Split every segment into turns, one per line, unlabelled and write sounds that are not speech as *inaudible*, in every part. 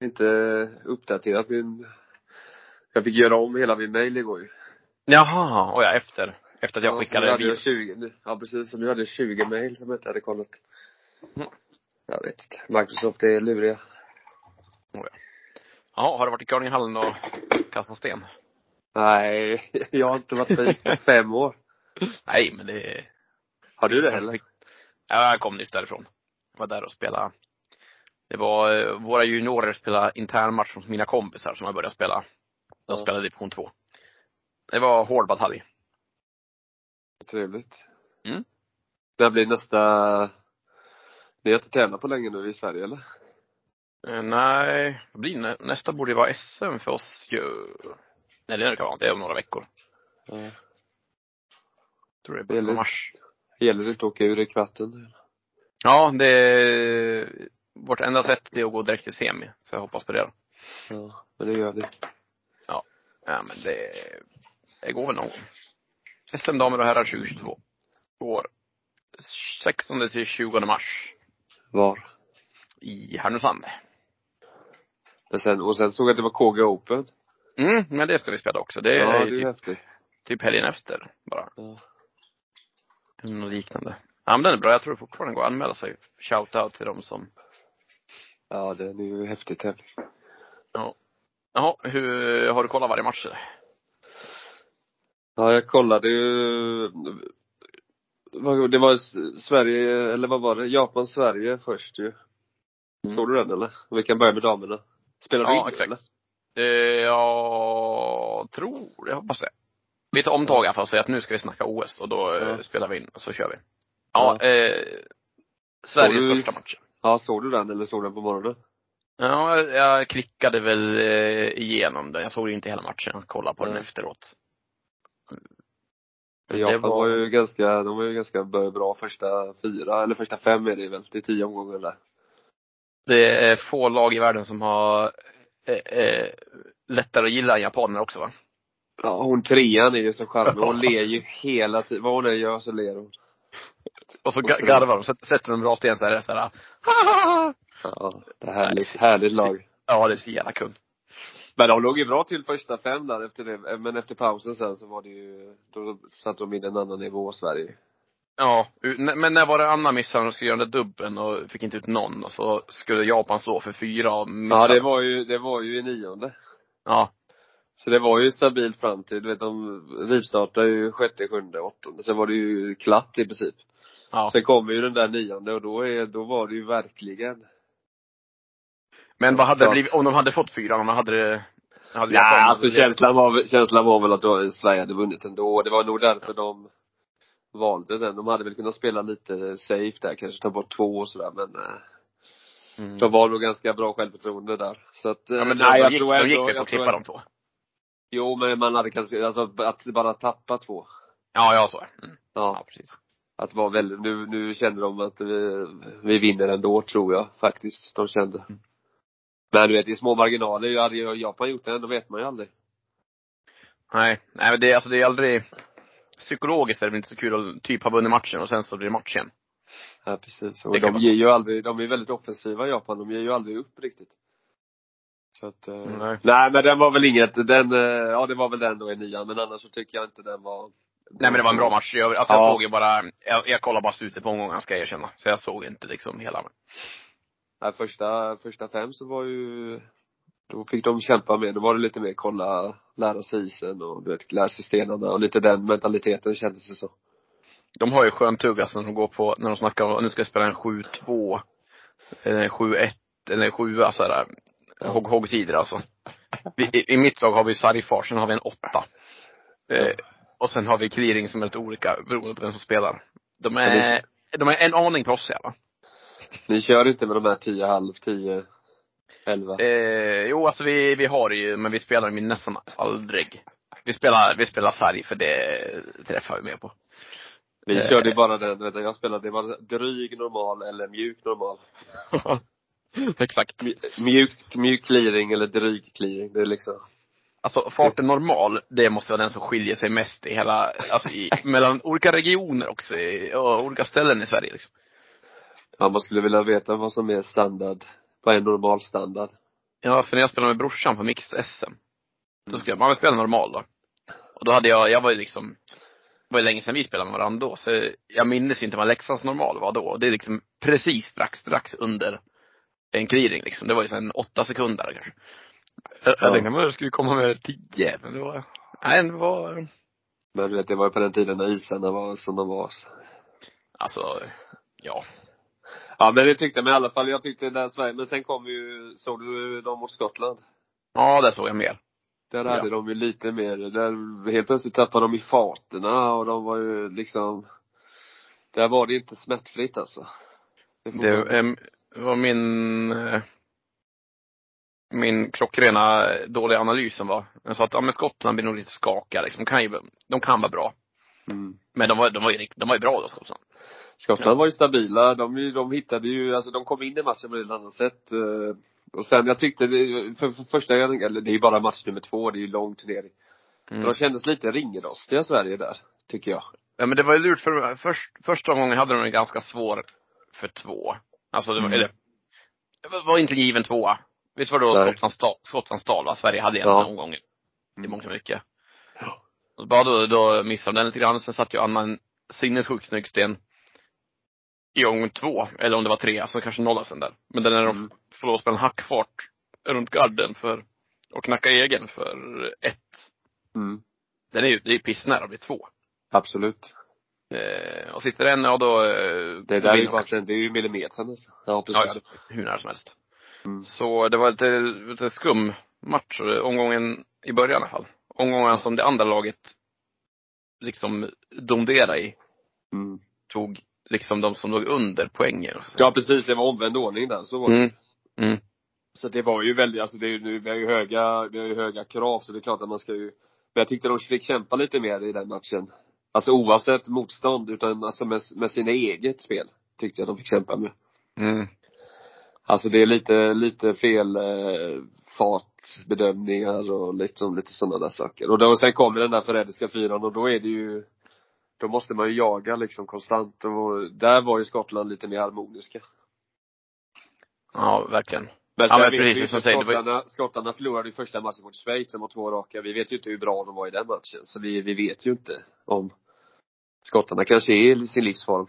inte uppdaterat min jag fick göra om hela min mail igår ju.
Jaha, och ja, efter, efter att jag
ja,
skickade
hade jag
virus.
20, ja precis, så nu hade jag 20 mail som jag inte hade kollat.
Mm.
Jag vet inte. Microsoft är luriga.
Ja, har du varit i Carlinghallen och kastat sten?
Nej, *laughs* jag har inte varit på is på fem år.
Nej, men det
Har du det heller?
Ja, jag kom nyss därifrån. Jag var där och spelade. Det var, eh, våra juniorer spelade internmatch mot mina kompisar som har börjat spela. De
Ja.
spelade division 2. Det var hård batalj.
Trevligt.
Mm.
När blir nästa, ni har inte tävlat på länge nu i Sverige eller?
Eh, nej, vad blir nä, nästa borde ju vara SM för oss ju. Nej, det kan vara, det är om några veckor.
Ja.
Jag tror det är
Det
början av mars.
Gäller det inte att åka ur i kvarten?
Ja, det, vårt enda sätt är att gå direkt till semi. Så jag hoppas på det då.
Ja, men det gör vi.
Ja, men det, det går väl någon gång. SM damer och herrar 2022. Går 16 till 20 mars
Var?
i Härnösand.
Men sen, och sen såg jag att det var KG Open.
Mm, men det ska vi spela också. Det är
ja,
ju
det är
typ,
häftigt.
typ helgen efter bara.
Ja.
Något liknande. Ja men den är bra. Jag tror det fortfarande går att anmäla sig. Shout-out till de som,
ja, den är ju häftig tävling.
jaha, hur, har du kollat varje match eller?
Ja, jag kollade ju det var Sverige, eller vad var det? Japan-Sverige först ju. Såg du den eller? Vi kan börja med damerna. Spelar du
Ja,
in nu,
exakt.
eller?
Eh, jag tror, jag hoppas det. Vi tar omtag i alla fall säger att nu ska vi snacka OS och då eh,
Ja.
spelar vi in och så kör vi. Ja, eh, Sveriges
du-
första match.
Ja, såg du den eller såg du den på morgonen?
Ja, jag- klickade väl eh, igenom den. Jag såg inte hela matchen. Jag kollade på den efteråt.
Japan var... ju ganska, de var ju ganska bra första fyra, eller första fem är det väl, till tio omgångar där.
Det är få lag i världen som har eh, eh, lättare att gilla japaner också va?
Ja, hon trean är ju så charmig. Hon *laughs* ler ju hela tiden. Vad hon än gör så ler hon.
Och så
så-
garvar de, Sätt- sätter de rakt igen så är det såhär,
Ja, det är härligt, härligt lag.
Ja, det är så jävla kul.
Men de låg ju bra till första fem där efter det. Men efter pausen sen så var det ju, då satte de in en annan nivå, Sverige.
Ja, men när var det Anna missade, de skulle göra den där dubben och fick inte ut någon och så skulle Japan slå för fyra och
Ja,
missade.
det var ju, det var ju i nionde.
Ja,
Så det var ju stabilt fram till, du vet de rivstartade ju sjätte, sjunde, åttonde. Sen var det ju klatt i princip.
ja.
Sen kom ju den där nionde och då är, då var det ju verkligen
Men vad hade det
Klart.
blivit, om de hade fått fyra, om de hade det, hade
Ja,
Japan-
alltså känslan var, känslan var väl att då Sverige hade vunnit ändå. Det var nog därför de valde den. De hade väl kunnat spela lite safe där, kanske ta bort två och sådär men eh,
Mm.
de var nog ganska bra självförtroende där. Så att, eh,
Ja men
nej,
de,
jag
de gick,
tror
de
ändå,
gick väl på klippa de två?
Jo men man hade kanske, alltså att bara tappa två.
Ja, ja så är mm.
Ja.
Ja, precis.
Att vara väldigt, nu, nu kände de att vi, vi vinner ändå tror jag faktiskt. De kände.
Mm.
Men du vet, i små marginaler, hade ju Japan gjort det ändå vet man ju aldrig.
Nej, nej men det, alltså det är aldrig, psykologiskt är det inte så kul att typ ha vunnit matchen och sen så blir det match igen.
Ja precis. Och de ger ju aldrig, de är väldigt offensiva i Japan, de ger ju aldrig upp riktigt. Så att, eh,
Nej.
nej men den var väl inget, den, eh, ja det var väl den då i nian, men annars så tycker jag inte den var
Nej men det var en bra match. Jag, alltså jag
Ja.
såg ju bara, jag, jag kollade bara slutet på omgången ska jag erkänna. Så jag såg inte liksom hela.
Nej, första, första fem så var ju, då fick de kämpa med, då var det lite mer kolla, lära sig isen och du vet, lära sig stenarna och lite den mentaliteten kändes det så.
De har ju skön tugg alltså när de går på, när de snackar om, nu ska jag spela en 7-2, eller en 7-1, eller en 7 sådär. Hogg, hoggtider alltså. Vi, i, I mitt lag har vi sargfart, sen har vi en 8. Eh, och sen har vi clearing som är lite olika beroende på vem som spelar. De är, de är en aning proffsiga va?
Ni kör inte med de här 10, halv, 10, 11?
Eh, jo, alltså vi, vi har ju, men vi spelar ju nästan aldrig. Vi spelar, vi spelar sarg för det träffar vi med på.
Vi
eh,
körde ju bara den, vet jag spelade, det var dryg normal eller mjuk normal. *laughs* *laughs*
Exakt.
Mj- Mjukt, mjuk clearing eller dryg clearing, det är liksom
Alltså farten normal, det måste vara den som skiljer sig mest i hela, alltså i, *laughs* mellan olika regioner också, i, och olika ställen i Sverige liksom.
Ja, man skulle vilja veta vad som är standard, vad är normal standard?
Ja, för när jag spelade med brorsan på Mix-SM, då skulle jag, man vill spela normal då. Och då hade jag, jag var ju liksom, det var ju länge sedan vi spelade med varandra då, så jag minns inte vad Leksands normal var då. Det är liksom precis strax, strax under en clearing liksom. Det var ju sen åtta sekunder kanske. Jag, jag tänkte, jag skulle komma med tio, men det var, nej det var,
Men du vet, det var ju på den tiden när isarna var som de var. så.
alltså, ja.
Ja men det tyckte jag, men i alla fall jag tyckte där Sverige, men sen kom ju, såg du dem mot Skottland?
Ja, det såg jag mer.
Där
Ja.
hade de ju lite mer, där helt plötsligt tappade de i farterna och de var ju liksom Där var det inte smärtfritt alltså. Det får man-
Det var min, eh, min klockrena dåliga analys som var. Jag sa att, ja men Skottland blir nog lite skakiga liksom. De kan ju, de kan vara bra.
mm.
Men de var, de var ju, de var ju bra då, Skottland.
Skottland
Ja.
var ju stabila, de, de hittade ju, alltså de kom in i matchen på ett annat sätt. eh, Och sen jag tyckte, för, för första gången, eller det är ju bara match nummer två, det är ju lång turnering. Men
Mm.
de kändes lite ringrostiga Sverige där, tycker jag.
Ja men det var ju lurt för först, första gången hade de en ganska svår för två. Alltså det var,
Mm.
eller, det var- inte given tvåa. Visst var det då
Nej.
Skottlands, sta- Skottlands dal va? Sverige hade en
Ja.
omgång i
Mm.
mångt och mycket.
Ja.
Och så bara då, då missade de den lite grann. Sen satt ju Anna en sinnessjukt snygg sten i omgång två, eller om det var tre, alltså kanske nolla sen där. Men den när de
Mm.
får lov att spela en hackfart runt garden för, och knacka egen för ett.
Mm.
Den är ju, det är pissnära att bli två.
Absolut.
Eh, och sitter en, ja då, eh,
Det där är ju bara det är ju millimetern alltså. Ja,
Ja,
precis.
ja, hur nära som helst.
Mm.
Så det var lite, lite skum match, eh, omgången i början i alla fall. Omgången som det andra laget liksom domderade i,
Mm.
tog liksom de som låg under poängen.
Ja precis, det var omvänd ordning där, så var det.
Mm. Mm.
Så det var ju väldigt, alltså det är ju, nu- vi har ju höga, vi har ju höga krav så det är klart att man ska ju Men jag tyckte de fick kämpa lite mer i den matchen. Alltså oavsett motstånd, utan alltså med, med sina eget spel. Tyckte jag de fick kämpa med.
Mm.
Alltså det är lite, lite fel eh, fartbedömningar och liksom lite sådana där saker. Och då, sen kommer den där förrädiska fyran och då är det ju Då måste man ju jaga liksom konstant och där var ju Skottland lite mer harmoniska.
Ja, verkligen.
Men
Ja,
sen
men
vet
precis som säger, det var
skottarna, skottarna förlorade ju första matchen mot Schweiz, som var två raka. Vi vet ju inte hur bra de var i den matchen. Så vi, vi vet ju inte om skottarna kanske är i sin livsform.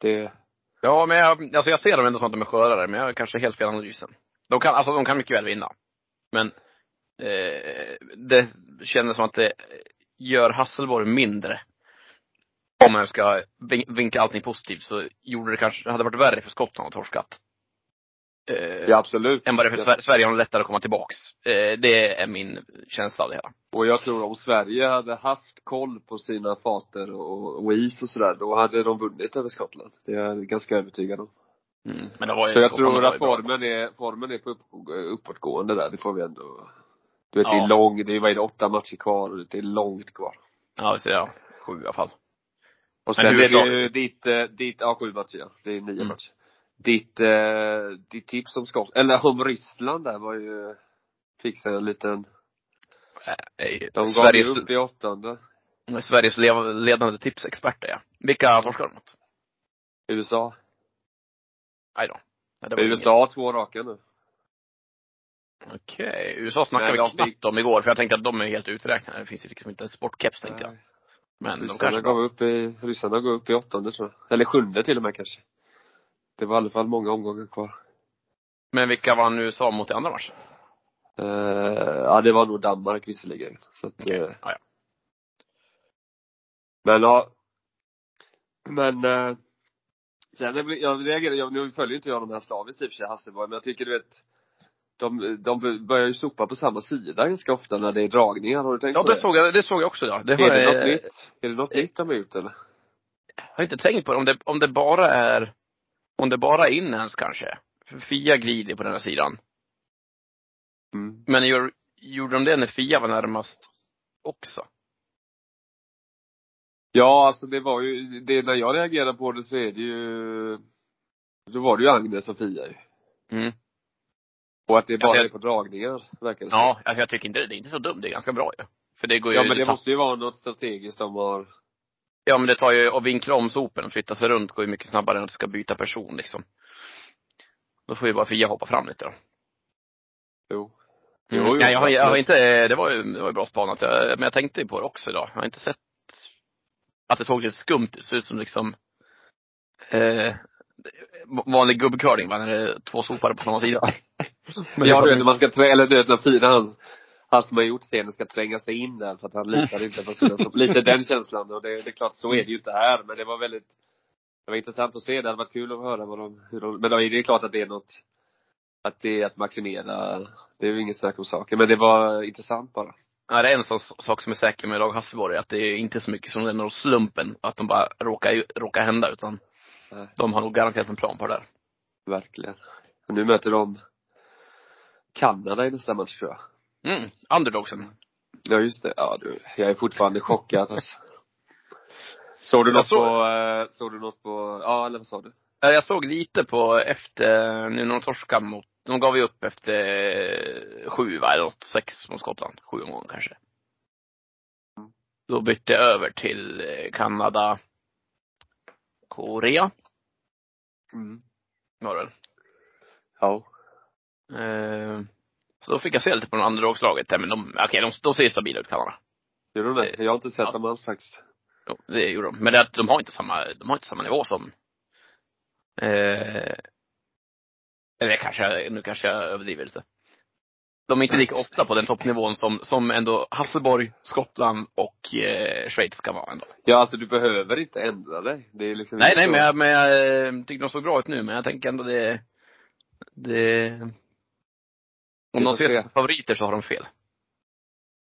Det,
Ja, men jag, alltså jag ser dem ändå som att de är skörare, men jag har kanske helt fel analysen. De kan, alltså de kan mycket väl vinna. Men, eh, det kändes som att det gör Hasselborg mindre. Om man ska vinka allting positivt så gjorde det kanske, hade varit värre för skottarna att torskat. Eh,
ja absolut.
än vad det är för
Ja.
Sver- Sverige har lättare att komma tillbaks. Eh, det är min känsla av det hela.
Och jag tror om Sverige hade haft koll på sina fater och, och is och sådär, då hade de vunnit över Skottland. Det är jag ganska övertygad om.
Mm. Men det var ju
Så jag tror att formen är, formen är på upp, uppåtgående där, det får vi ändå Du vet, det
Ja.
är lång, det är, vad är det, åtta matcher kvar, det är långt kvar.
Ja, är det, ja. Sju i alla fall.
Och
Men
sen är
USA-
det ju ditt, eh, ditt, ja sju matcher ja. Det är nio
Mm.
matcher. Ditt, eh, ditt tips om Skott, eller om Ryssland där var ju, sig en liten,
Eh,
de gav ju upp i åttonde.
Sveriges ledande tipsexperter, ja. Vilka torskar de mot?
USA.
Då. Var
USA har två raka nu.
Okej. USA snackade
Nej,
vi
de
knappt
fick-
om igår, för jag tänkte att de är helt uträknade. Det finns ju liksom inte en sportkeps, tänkte jag.
Nej.
Men de
Ryssarna
kanske
gav upp i, ryssarna gav upp i åttonde tror jag. Eller sjunde till och med kanske. Det var i alla fall många omgångar kvar.
Men vilka vann USA mot i andra matchen?
Eh, ja det var nog Danmark visserligen. Så att,
Okej.
eh,
Ja, ja.
Men ja. Men eh, sen jag reagerar, jag, nu följer inte jag de här slaviskt i och för sig Hasselborg, men jag tycker du vet de, de börjar ju sopa på samma sida ganska ofta när det är dragningar, har du tänkt
Ja,
på
det
det?
såg jag, det såg jag också ja. Det
är det
jag,
något nytt? Är det något
eh,
nytt de har gjort eller?
jag har inte tänkt på det. Om det, om det bara är, om det bara är inhemskt kanske. För Fia glider på den här sidan.
Mm.
Men gör, gjorde de det när Fia var närmast också?
Ja, alltså det var ju, det, när jag reagerade på det så är det ju, då var det ju Agnes och Fia ju.
Mm.
Och att det bara
Ja, det-
är på dragningar, verkar det.
Ja, alltså jag tycker inte det. Det är inte så dumt. Det är ganska bra ju. För det går ju,
Ja men det måste ju vara något strategiskt de har
Ja men det tar ju, att vinkla om sopen och flytta sig runt går ju mycket snabbare än att du ska byta person liksom. Då får ju bara Fia hoppa fram lite då.
Jo.
Mm.
Jo, jo,
Nej, jag har, jag har inte, det var ju, det var ju bra spanat. Jag, men jag tänkte ju på det också idag. Jag har inte sett att det såg lite skumt ut. Det ser ut som liksom, eh, vanlig gubbcurling va, när det är två sopare på samma sida. *laughs* Men
Ja, du vet, man ska trä, eller du vet när Fina, han, som har gjort scenen ska tränga sig in där för att han litar inte på sina *laughs* stopp. Lite den känslan och det, det är klart, så är det ju inte här. Men det var väldigt, det var intressant att se. Det hade varit kul att höra vad de, hur de men då är det klart att det är något, att det är att maximera, det är ju inget snack om saken. Men det var intressant bara.
Ja, det är en sån sak som är säker med Dag Hasselborg, att det är inte så mycket som lämnar åt slumpen, att de bara råkar, råkar hända, utan
Nej.
de har nog garanterat en plan på det där.
Verkligen. Och nu möter de Kanada i nästa match tror jag.
Mm, underdogsen.
Ja just det. Ja du, jag är fortfarande chockad alltså. *laughs* Såg du något
såg-
på, eh, såg du något på, ja eller vad sa du?
Ja, Jag såg lite på efter, nu när de torskade mot, de gav ju upp efter eh, sju va, eller något, sex mot Skottland. Sju omgångar kanske. Då bytte jag över till eh, Kanada, Korea,
Mm.
var det väl.
Ja.
Eh, Så då fick jag se lite på de underdogslaget. Ja, men de, okej, de, de ser stabila ut Kanada.
Gjorde de det? Jag har inte sett
Ja.
dem alls faktiskt.
Jo, det gjorde de. Men det, att de har inte samma, de har inte samma nivå som eh, eller kanske, nu kanske jag överdriver lite. De är inte lika ofta på den toppnivån som, som ändå Hasselborg, Skottland och eh, Schweiz ska vara ändå.
Ja alltså du behöver inte ändra dig. Det är liksom
Nej, nej,
så-
men jag, men jag eh, tycker de såg bra ut nu, men jag tänker ändå det, det, om de
får
ser
se.
som favoriter så har de fel.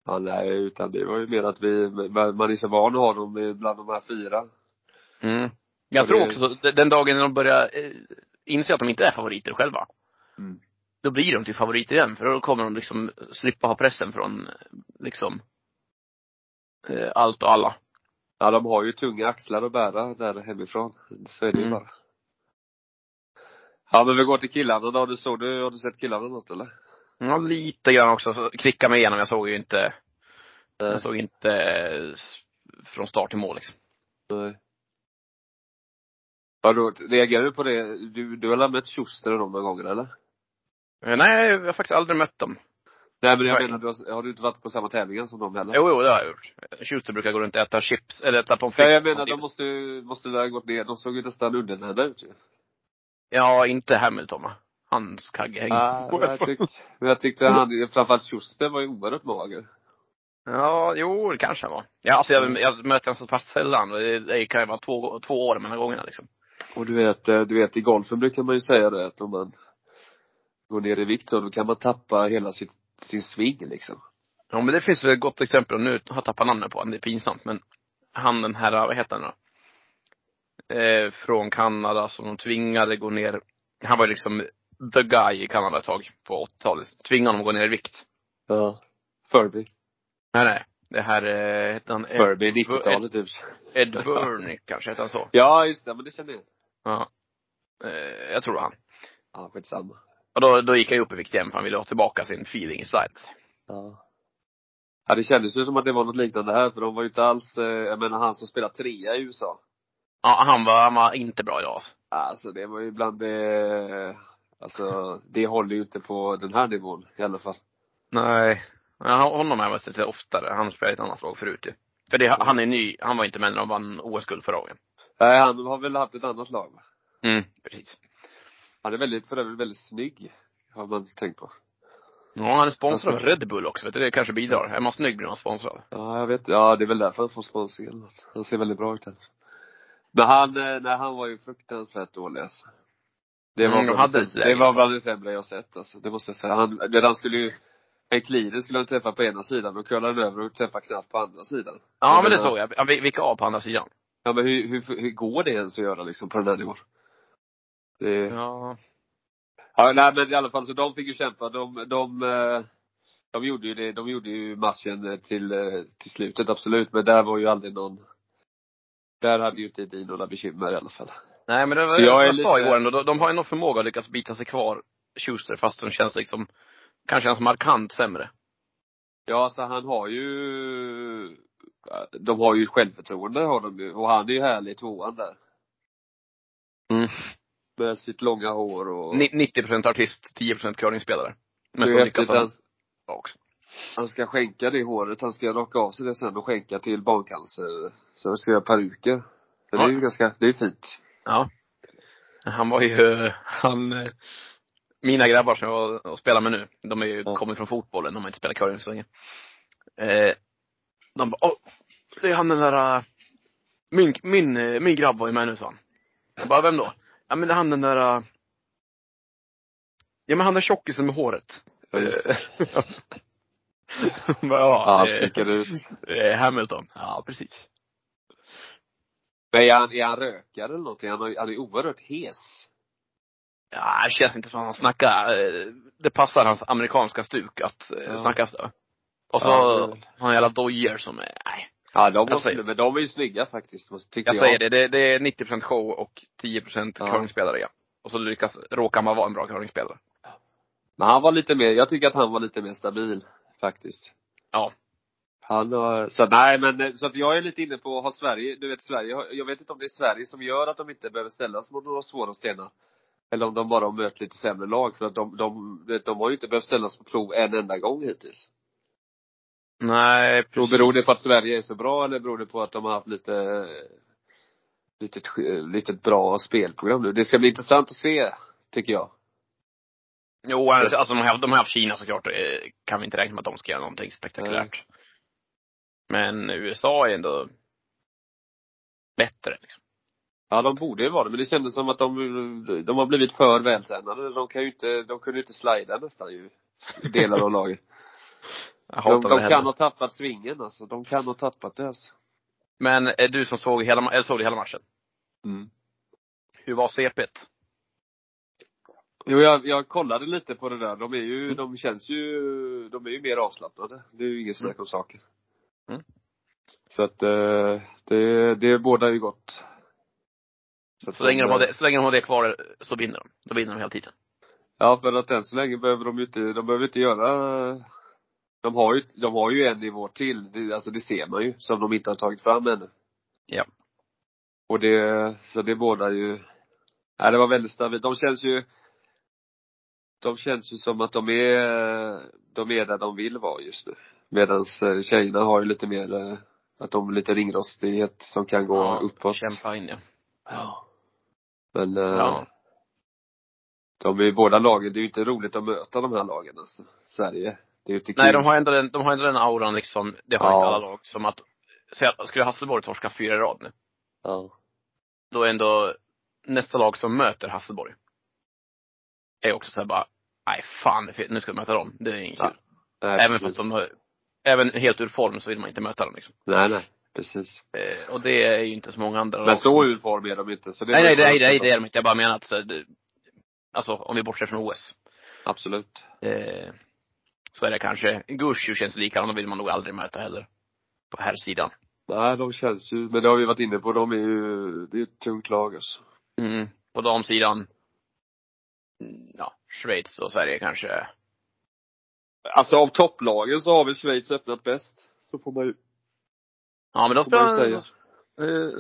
Ja nej, utan det var ju mer att vi, man är så van att ha dem bland de här fyra.
Mm. Jag
Så
tror
det-
också, så, den dagen när de börjar eh, inse att de inte är favoriter själva,
Mm.
då blir de till favoriter igen. För då kommer de liksom slippa ha pressen från, liksom, eh, allt och alla.
Ja de har ju tunga axlar att bära där hemifrån. Så är det ju
Mm.
bara. Ja men vi går till killarna då. Du såg du, har du sett killarna något eller?
Ja, lite grann också. Så klicka mig igenom. Jag såg ju inte,
Nej.
jag såg inte eh, från start till mål liksom.
Nej. Vadå, reagerar du på det? Du, du har väl mött Schuster och dem några gånger eller?
Eh, Nej, jag har faktiskt aldrig mött dem.
Nej men jag
Nej.
menar, du har, har du inte varit på samma tävlingar som dem heller?
Jo, jo, det har jag gjort. Schuster brukar gå runt och äta chips, eller äta pommes
Ja,
frites.
jag menar, de måste, måste väl ha gått ner. De såg ju nästan undernärda ut ju.
Ja, inte Hamilton va? Hans
Ja, *laughs*
på
men jag tyckte, men jag tyckte han, framförallt Schuster var ju oerhört mager.
Ja, jo, det kanske han var. Ja, alltså jag, jag möter honom så pass sällan. det kan ju vara två, två år mellan gångerna liksom.
Och du vet, eh, du vet i golfen brukar man ju säga det att om man går ner i vikt så då kan man tappa hela sitt, sin sving liksom.
Ja, men det finns väl ett gott exempel. Och nu har jag tappat namnet på honom. Det är pinsamt. Men han den här, vad heter han då? Eh, från Kanada som de tvingade gå ner. Han var ju liksom the guy i Kanada ett tag på 80-talet. Tvingade honom att gå ner i vikt.
Ja. Furby.
Nej, nej. Det här eh, hette han Ed,
Furby, 90-talet typ.
Ed Burney kanske hette han så.
Ja, just det, men det känner jag.
Ja. Eh, jag tror det var han.
Ja, skitsamma.
Och då, då gick han ju upp i vikt igen för han ville ha tillbaka sin feeling i slide.
Ja. Ja, det kändes ju som att det var något liknande här, för de var ju inte alls, eh, jag menar han som spelar trea i USA.
Ja, han var, han var inte bra idag alltså.
Alltså det var ju bland det, alltså det håller ju inte på den här nivån i alla fall.
Nej. Ja, honom har jag mött lite oftare. Han spelade i ett annat lag förut ju. För det, han är ny, han var inte med när de vann OS-guld förra gången.
Nej, han har väl haft ett annat lag va?
Mm, precis.
Han är väldigt, för övrigt väldigt snygg. Har man tänkt på.
Ja, han är sponsrad av
Alltså-
Red Bull också, vet du. Det kanske bidrar. Är man snygg blir man sponsrad.
Ja, jag vet. Ja, det är väl därför han får sponsring eller något. Han ser väldigt bra ut här. Men han, eh, nej han var ju fruktansvärt dålig alltså. Det var,
Mm, hade
det, var bland det sämre jag sett alltså. Det måste jag säga. Han, han skulle ju, en cleaner skulle han träffa på ena sidan och curlade över och träffa knappt på andra sidan.
Ja,
Jag
men det såg jag. Ja, vi- Vilka av på andra sidan?
Ja men hur, hur, hur går det ens att göra liksom på den här nivån? Det,
Ja.
ja, nej men i alla fall så de fick ju kämpa. De, de, eh, de gjorde ju det, de gjorde ju matchen eh, till, eh, till slutet absolut, men där var ju aldrig någon där hade ju inte Edin några bekymmer i alla fall.
Nej, men det var
Så
som
jag
jag sa
lite-
igår ändå. De, de har ju någon förmåga att lyckas bita sig kvar, Schuster, fast de känns liksom, kanske ens markant sämre.
Ja, så han har ju de har ju självförtroende har de ju. Och han är ju härlig i tvåan där.
Mm.
Med sitt långa hår och
90% artist, 10% curlingspelare. Men
det
så lyckas han
Han,
också.
han ska skänka det håret. Han ska raka av sig det sen och skänka till barncancer. Så ska göra peruker. Så det är ju
Ja.
ganska, det är fint.
Ja. Han var ju, han, eh, mina grabbar som jag och spelar med nu, de är ju,
Ja.
kommer från fotbollen, de har inte spelat curling så länge. Eh, de bara, åh, det är han den där, eh, min, min, eh, min grabb var ju med nu sa han. Jag bara, vem då? Ja men det är han den där, eh, ja men han är tjockisen med håret.
Ja, just.
Eh, *laughs* bara,
Ja,
ja,
han sticker ut.
är Hamilton. Ja, precis.
Men är han, är han rökare eller någonting? Han, har- han är oerhört hes.
Ja, det känns inte som att han snackar, eh, det passar hans amerikanska stuk att eh,
Ja.
snacka så. Och så
Ja,
har han jävla dojor som är, nej.
Ja, de måste,
säger-
men de är ju snygga faktiskt, tycker
Jag
jag.
säger det, det, det är 90% show och 10%
Ja.
curlingspelare ja. Och så lyckas, råkar man vara en bra curlingspelare.
Men han var lite mer, jag tycker att han var lite mer stabil, faktiskt.
Ja.
Han har, så nej men, så att jag är lite inne på, har Sverige, du vet Sverige, jag vet inte om det är Sverige som gör att de inte behöver ställas mot några svåra stenar. Eller om de bara har mött lite sämre lag, för att de, de, de har ju inte behövt ställas på prov en enda gång hittills.
Nej, precis.
beror det på att Sverige är så bra eller beror det på att de har haft lite, litet, litet bra spelprogram nu? Det ska bli intressant att se, tycker jag.
Jo, alltså de har, de har haft Kina såklart, eh, kan vi inte räkna med att de ska göra någonting spektakulärt. Men USA är ändå bättre liksom.
Ja, de borde ju vara det, men det kändes som att de, de har blivit för vältränade. De kan ju inte, de kunde ju inte slida nästan ju, delar av laget. *laughs*
Jag
De, de kan ha tappat svingen alltså. De kan ha tappat det alltså.
Men är du som såg hela, eller såg du hela matchen?
Mm.
Hur var CP't?
Jo, jag, jag kollade lite på det där. De är ju, de känns ju, de är ju mer avslappnade. Det är ju inget snack om saken.
Mm.
Så att, eh, det, det bådar ju gott. att
Så länge, de har det, så länge de har det kvar så vinner de. Då vinner de hela tiden.
Ja, för att än så länge behöver de ju inte, de behöver inte göra de har ju, de har ju en nivå till, det, alltså det ser man ju, som de inte har tagit fram ännu.
Ja.
Och det, så det bådar ju, nej det var väldigt stabilt. De känns ju, de känns ju som att de är, de är där de vill vara just nu. Medans eh, tjejerna har ju lite mer, eh, att de har lite ringrostighet som kan gå
ja,
uppåt.
Kämpa in ja.
Ja. Men, eh,
Ja.
de är ju båda lagen, det är ju inte roligt att möta de här lagen alltså. Sverige. Det är ju inte kul.
Nej, de har ändå den, de har ändå den auran liksom, det har
Ja.
inte alla lag, som att, säg att, skulle Hasselborg torska fyra i rad nu,
Ja.
då är ändå nästa lag som möter Hasselborg, är också såhär bara, nej fan, nu ska vi möta dem. Det är inget
Ja,
kul.
Nej,
Även
precis.
fast de har, även helt ur form så vill man inte möta dem liksom.
Nej, nej. Precis.
Eh, och det är ju inte så många andra
Men så ur form är de inte. Så det
Nej, nej, nej, nej, det är de inte. Jag bara menar att, det, alltså om vi bortser från OS,
Absolut.
eh, så är det kanske, Gushju känns likadan, de vill man nog aldrig möta heller. På här sidan.
Nej, de känns ju, men det har vi varit inne på, de är ju, det är ett tungt lag alltså.
Mm. På damsidan, mm, ja, Schweiz och Sverige kanske.
Alltså av topplagen så har väl Schweiz öppnat bäst. Så får man ju,
Ja men de spelar, eh,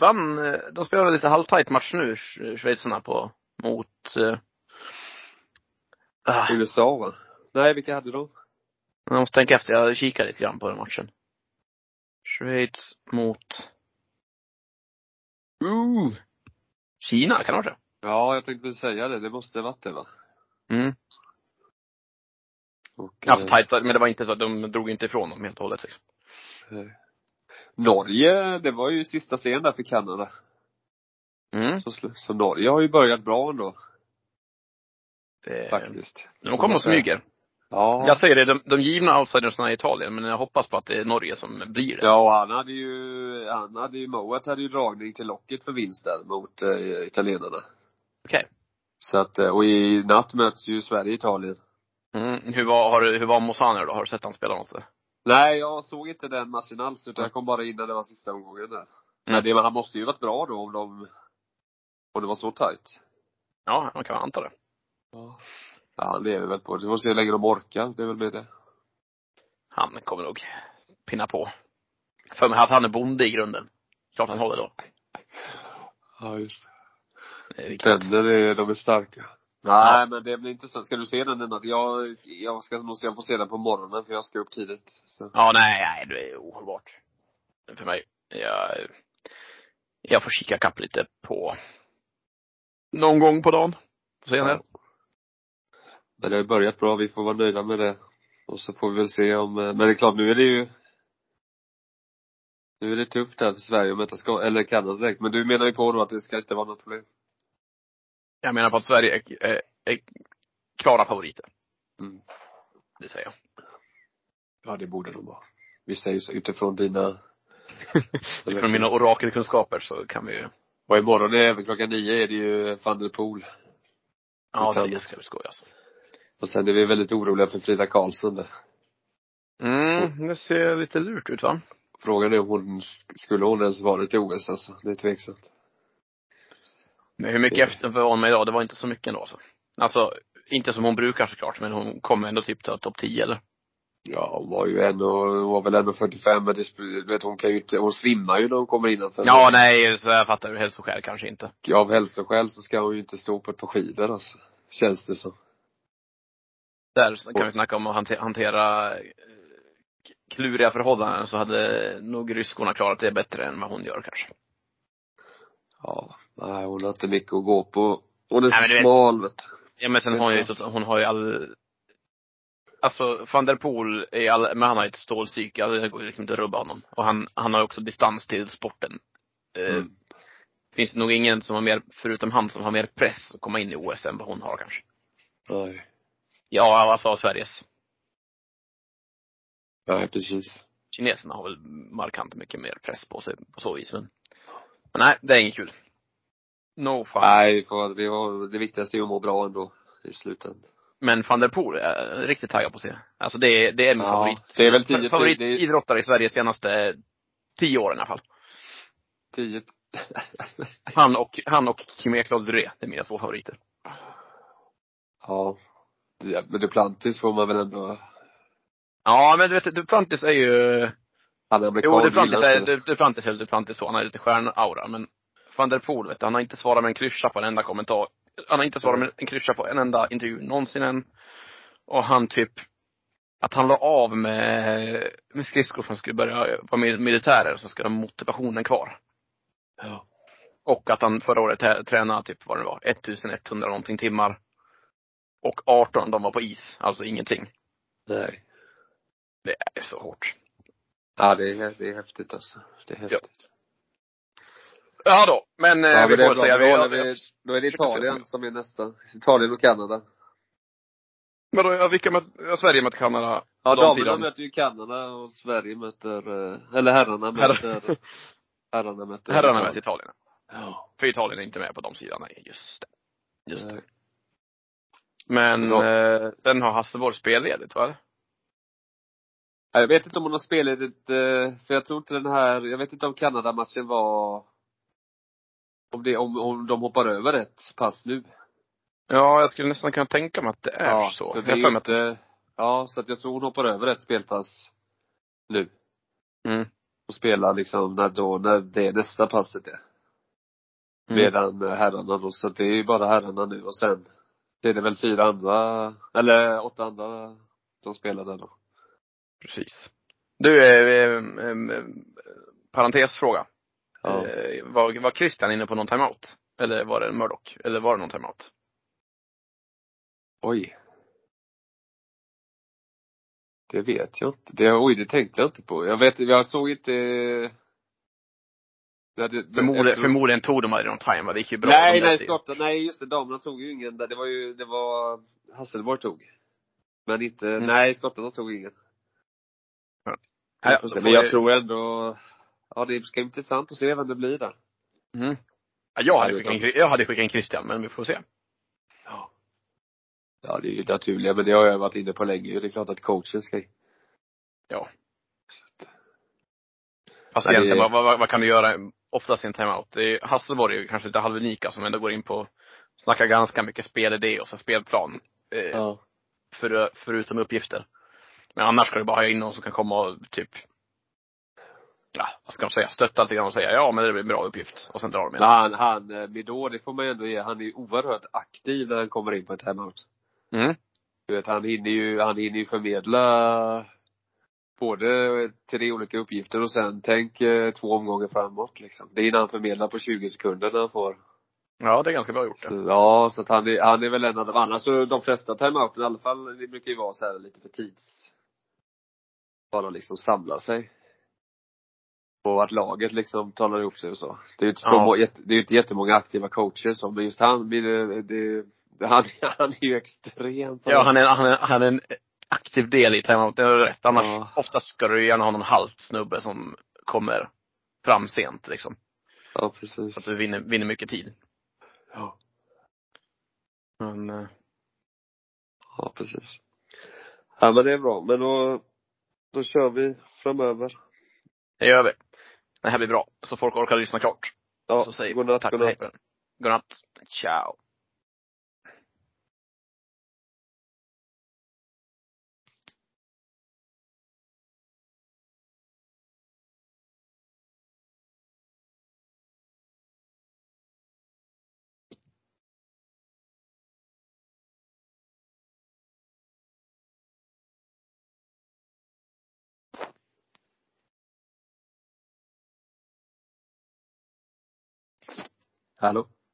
vann, eh, de spelade lite halvtajt match nu, Sch- schweizarna på, mot, eh, ah,
USA va? Nej, vilka hade de?
jag måste tänka efter, jag kikar lite grann på den matchen. Schweiz mot, uh, Kina kanske?
Ja, jag tänkte väl säga det. Det måste varit det va?
Mm.
Och,
Alltså tajt, men det var inte så, de drog inte ifrån dem helt och hållet liksom.
eh, Norge, det var ju sista scen där för Kanada.
Mm.
Så, så Norge har ju börjat bra ändå,
Det,
faktiskt.
de kommer och smyger.
Ja.
Jag säger det, de, de givna outsidersna är Italien, men jag hoppas på att det är Norge som blir det.
Ja, och han hade ju, han hade ju, Moat hade ju dragning till locket för vinst där mot eh, italienarna.
Okej.
Så att, eh, och i natt möts ju Sverige och Italien.
Mm. Hur var, har, du- hur var Mosaner då? Har du sett han spela något?
Nej, jag såg inte den matchen alls, utan jag kom bara in när det var sista omgången där. Men det, han måste ju varit bra då om de, om det var så tajt.
Ja, man kan anta det.
Ja. Ja, han lever väl på det. Vi får se hur länge de orkar, det är väl med det.
Han kommer nog pinna på. För mig att han är bonde i grunden. Klart han håller då.
Ja, just det.
Det är viktigt.
Vänner är, de är starka. Nej, men det blir intressant. Ska du se den denna? Jag, jag ska nog se, jag får se den på morgonen för jag ska upp tidigt. Så.
Ja, nej, nej, det är ohållbart. För mig. Jag, jag får kika kapp lite på någon gång på dagen. Får se.
Ja. Men det har ju börjat bra, vi får vara nöjda med det. Och så får vi väl se om, eh, men det är klart nu är det ju nu är det tufft här för Sverige att möta Ska eller Kanada direkt. Men du menar ju på då att det ska inte vara något problem?
Jag menar på att Sverige är, är, är klara favoriter.
Mm.
Det säger jag.
Ja, det borde de vara. Vi säger så utifrån dina *laughs*
Utifrån mina orakelkunskaper så kan vi ju
Och imorgon är även klockan nio är det ju van der Poel.
Ja,
Utan-
det ska vi skoja alltså.
Och sen är vi väldigt oroliga för Frida Karlsson där.
Mm, det ser lite lurt ut va?
Frågan är om hon, skulle hon ens varit i OS alltså. Det är tveksamt.
Men hur mycket efter hon med idag? Det var inte så mycket ändå alltså. Alltså, inte som hon brukar såklart, men hon kom ändå typ till topp 10 eller?
Ja, hon var ju ändå, hon var väl ändå 45 men det, vet hon kan ju inte, hon svimmar ju när hon kommer innanför.
Ja, nej, så jag fattar ju hälsoskäl kanske inte.
Av hälsoskäl så ska hon ju inte stå på ett par skidor alltså. Känns det som.
Där så kan vi snacka om att hante- hantera eh, kluriga förhållanden så hade nog ryskorna klarat det bättre än vad hon gör kanske.
Ja, nej hon har inte mycket att gå på. Hon är
Nej, men
så
vet-
smal vet du.
Ja men sen har hon ju, hon har ju all Alltså van der Poel är all, men han har ju ett stålpsyke, alltså, det går liksom inte att rubba honom. Och han, han har också distans till sporten. Eh,
Mm.
Finns det nog ingen som har mer, förutom han, som har mer press att komma in i OS än vad hon har kanske.
Nej.
Ja, alltså av Sveriges.
Nej, precis.
Kineserna har väl markant mycket mer press på sig på så vis men. Men nej, det är inget kul. No fun.
Nej, vi får, vi har, det viktigaste är att må bra ändå. I slutändan.
Men van der Poel är riktigt taggad på att se. Alltså det är, det är min
Ja,
favorit.
det är väl tio-
Favoritidrottare i Sverige senaste tio åren i alla fall.
Tio.
Han och, han och Kim Eklund Duré, det är mina två favoriter.
ja. Det- Men Duplantis får man väl ändå,
Ja, men du vet, Duplantis är ju,
han är amerikan.
jo Duplantis är, Duplantis är Duplantis så, han har lite stjärnaura, men van der Poel vet du, han har inte svarat med en klyscha på en enda kommentar. Han har inte svarat med en klyscha på en enda intervju någonsin än. Och han typ, att han la av med, med skridskor som skulle börja vara mil- militärer, så ska de ha motivationen kvar.
Ja.
Och att han förra året tränade typ vad det var, 1100 någonting timmar. Och 18 de var på is, alltså ingenting.
Nej.
Det är så hårt.
Ja, det är, det är häftigt alltså. Det är häftigt.
Ja då, men eh,
Ja,
vi får säga,
Då,
vi,
håller vi, då är det. Italien som är nästa. Italien och Kanada.
Men då, ja, vilka möter, ja, Sverige möter Kanada.
Ja, damerna möter ju Kanada och Sverige möter, eh, eller herrarna möter, *laughs* herrarna möter
Herrarna möter Italien.
Ja.
För Italien är inte med på de sidan, nej, just det. Just det. Men eh, sen har Hasselborg spelledigt va?
Ja, Jag vet inte om hon har spelledigt, eh, för jag tror inte den här, jag vet inte om Kanada-matchen var om det, om, om de hoppar över ett pass nu.
Ja, jag skulle nästan kunna tänka mig att det är
ja,
så.
så
Jag
det
har
är
att-
inte, ja, så att jag tror hon hoppar över ett spelpass nu.
Mm.
Och spelar liksom när då, när det nästa passet är.
Mm.
Medan eh, herrarna då, så det är ju bara herrarna nu och sen det är det väl fyra andra, eller åtta andra som spelar där då.
Precis. Du, eh, eh, eh, parentesfråga.
Ja.
Eh, var, var Christian inne på någon timeout? Eller var det Murdoch? Eller var det någon timeout?
Oj. Det vet jag inte. Det, oj, det tänkte jag inte på. Jag vet, jag såg inte Ja, det- det-
Förmodligen,
efter-
förmodligen tog de aldrig någon time, va? Det gick ju bra.
Nej, nej, skotten, nej just det, damerna tog ju ingen. Det var ju, det var Hasselborg tog. Men inte,
Mm.
nej skottarna tog ingen.
Ja,
får Men jag tror ändå, ja det ska bli intressant att se vem det blir där.
Mm. Ja, jag, hade skickat in, jag hade skickat in Christian, men vi får se.
Ja. Ja, det är ju det naturliga, men det har jag varit inne på länge. Det är klart att coachen ska
Fast
Ja, det-
egentligen, vad, vad, vad kan du göra oftast i en timeout? Det är, Hasselborg är ju kanske lite halvunika som ändå går in på, snackar ganska mycket spelidé och så spelplan. Eh,
Ja.
för, förutom uppgifter. Men annars ska du bara ha in någon som kan komma och typ ja, vad ska de säga, stötta lite grann och säga ja men det blir en bra uppgift. Och sen drar de igen.
han, han, eh, Midor, det får man ju ändå ge, han är ju oerhört aktiv när han kommer in på ett timeout.
Mm.
Du vet, han hinner ju, han hinner ju förmedla både tre olika uppgifter och sen tänk eh, två omgångar framåt liksom. Det hinner han förmedla på 20 sekunder när han får.
Ja, det är ganska bra gjort det.
Ja, så att han är, han är väl en av de, annars så de flesta timeouten i alla fall, det brukar ju vara så här lite för tids, bara liksom samla sig. Och att laget liksom talar ihop sig och så. Det är ju inte så,
Ja.
må- det är ju inte jättemånga aktiva coacher som, men just han, det, det, han, *laughs* han är ju extrem på
Ja, han är, han är, han är en aktiv del i timeout, det är rätt. Annars,
Ja.
oftast ska du gärna ha någon halt snubbe som kommer fram sent liksom.
Ja, precis.
Så att du vinner, vinner mycket tid.
Ja.
Men, eh,
Ja, precis. Ja, men det är bra. Men då, då kör vi framöver.
det gör vi. Det här blir bra. Så folk orkar lyssna klart.
Ja,
så säger vi tack och hej.
Godnatt.
Ciao.
Hello?